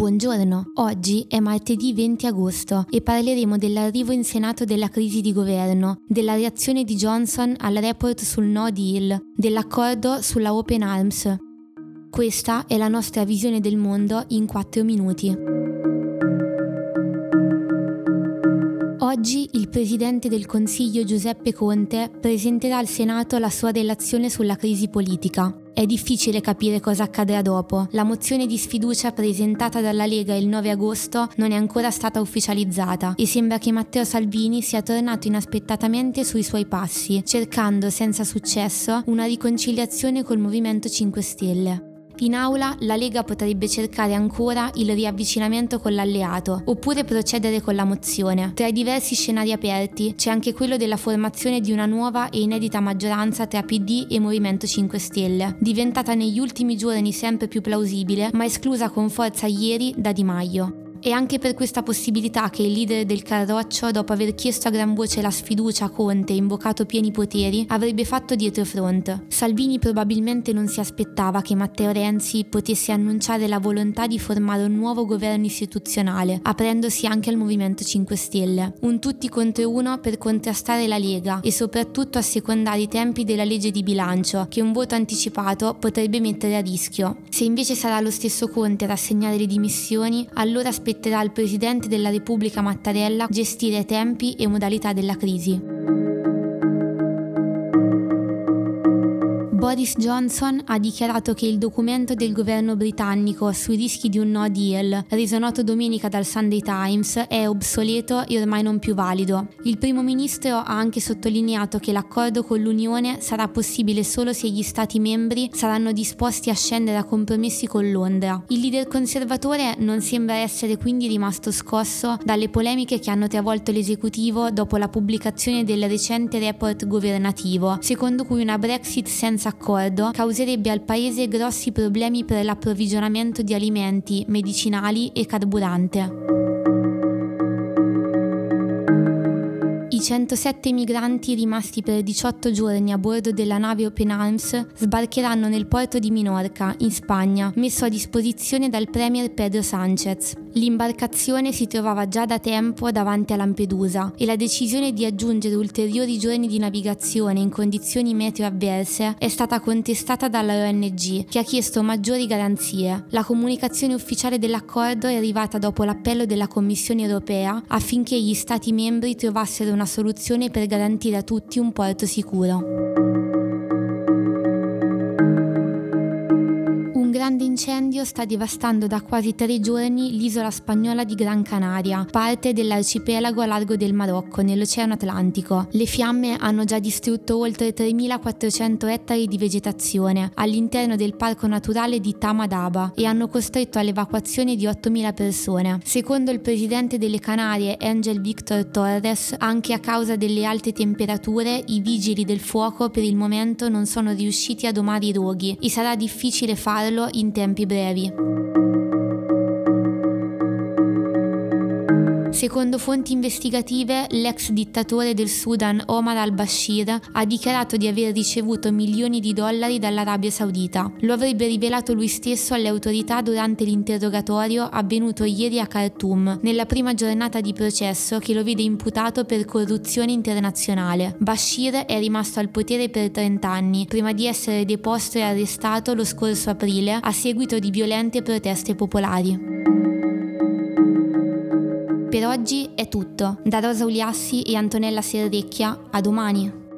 Buongiorno, oggi è martedì 20 agosto e parleremo dell'arrivo in Senato della crisi di governo, della reazione di Johnson al report sul no deal, dell'accordo sulla Open Arms. Questa è la nostra visione del mondo in 4 minuti. Oggi il Presidente del Consiglio Giuseppe Conte presenterà al Senato la sua relazione sulla crisi politica. È difficile capire cosa accadrà dopo. La mozione di sfiducia presentata dalla Lega il 9 agosto non è ancora stata ufficializzata e sembra che Matteo Salvini sia tornato inaspettatamente sui suoi passi, cercando senza successo una riconciliazione col Movimento 5 Stelle. In aula la Lega potrebbe cercare ancora il riavvicinamento con l'alleato, oppure procedere con la mozione. Tra i diversi scenari aperti c'è anche quello della formazione di una nuova e inedita maggioranza tra PD e Movimento 5 Stelle, diventata negli ultimi giorni sempre più plausibile, ma esclusa con forza ieri da Di Maio. È anche per questa possibilità che il leader del Carroccio, dopo aver chiesto a gran voce la sfiducia a Conte e invocato pieni poteri, avrebbe fatto dietro front. Salvini probabilmente non si aspettava che Matteo Renzi potesse annunciare la volontà di formare un nuovo governo istituzionale, aprendosi anche al Movimento 5 Stelle. Un tutti contro uno per contrastare la Lega e soprattutto assecondare i tempi della legge di bilancio, che un voto anticipato potrebbe mettere a rischio. Se invece sarà lo stesso Conte a rassegnare le dimissioni, allora aspettiamo spetterà al Presidente della Repubblica Mattarella gestire tempi e modalità della crisi. Boris Johnson ha dichiarato che il documento del governo britannico sui rischi di un no deal, reso noto domenica dal Sunday Times, è obsoleto e ormai non più valido. Il primo ministro ha anche sottolineato che l'accordo con l'Unione sarà possibile solo se gli Stati membri saranno disposti a scendere a compromessi con Londra. Il leader conservatore non sembra essere quindi rimasto scosso dalle polemiche che hanno travolto l'esecutivo dopo la pubblicazione del recente report governativo, secondo cui una Brexit senza accordo causerebbe al paese grossi problemi per l'approvvigionamento di alimenti, medicinali e carburante. I 107 migranti rimasti per 18 giorni a bordo della nave Open Arms sbarcheranno nel porto di Minorca, in Spagna, messo a disposizione dal premier Pedro Sánchez. L'imbarcazione si trovava già da tempo davanti a Lampedusa e la decisione di aggiungere ulteriori giorni di navigazione in condizioni meteo avverse è stata contestata dalla ONG, che ha chiesto maggiori garanzie. La comunicazione ufficiale dell'accordo è arrivata dopo l'appello della Commissione europea affinché gli Stati membri trovassero una soluzione per garantire a tutti un porto sicuro. Grande incendio sta devastando da quasi tre giorni l'isola spagnola di Gran Canaria, parte dell'arcipelago a largo del Marocco, nell'Oceano Atlantico. Le fiamme hanno già distrutto oltre 3.400 ettari di vegetazione all'interno del parco naturale di Tamadaba e hanno costretto all'evacuazione di 8.000 persone. Secondo il presidente delle Canarie, Angel Victor Torres, anche a causa delle alte temperature, i vigili del fuoco per il momento non sono riusciti a domare i roghi e sarà difficile farlo in tempi brevi. Secondo fonti investigative, l'ex dittatore del Sudan Omar al-Bashir ha dichiarato di aver ricevuto milioni di dollari dall'Arabia Saudita. Lo avrebbe rivelato lui stesso alle autorità durante l'interrogatorio avvenuto ieri a Khartoum, nella prima giornata di processo che lo vede imputato per corruzione internazionale. Bashir è rimasto al potere per 30 anni, prima di essere deposto e arrestato lo scorso aprile a seguito di violente proteste popolari. Per oggi è tutto. Da Rosa Uliassi e Antonella Serrecchia, a domani.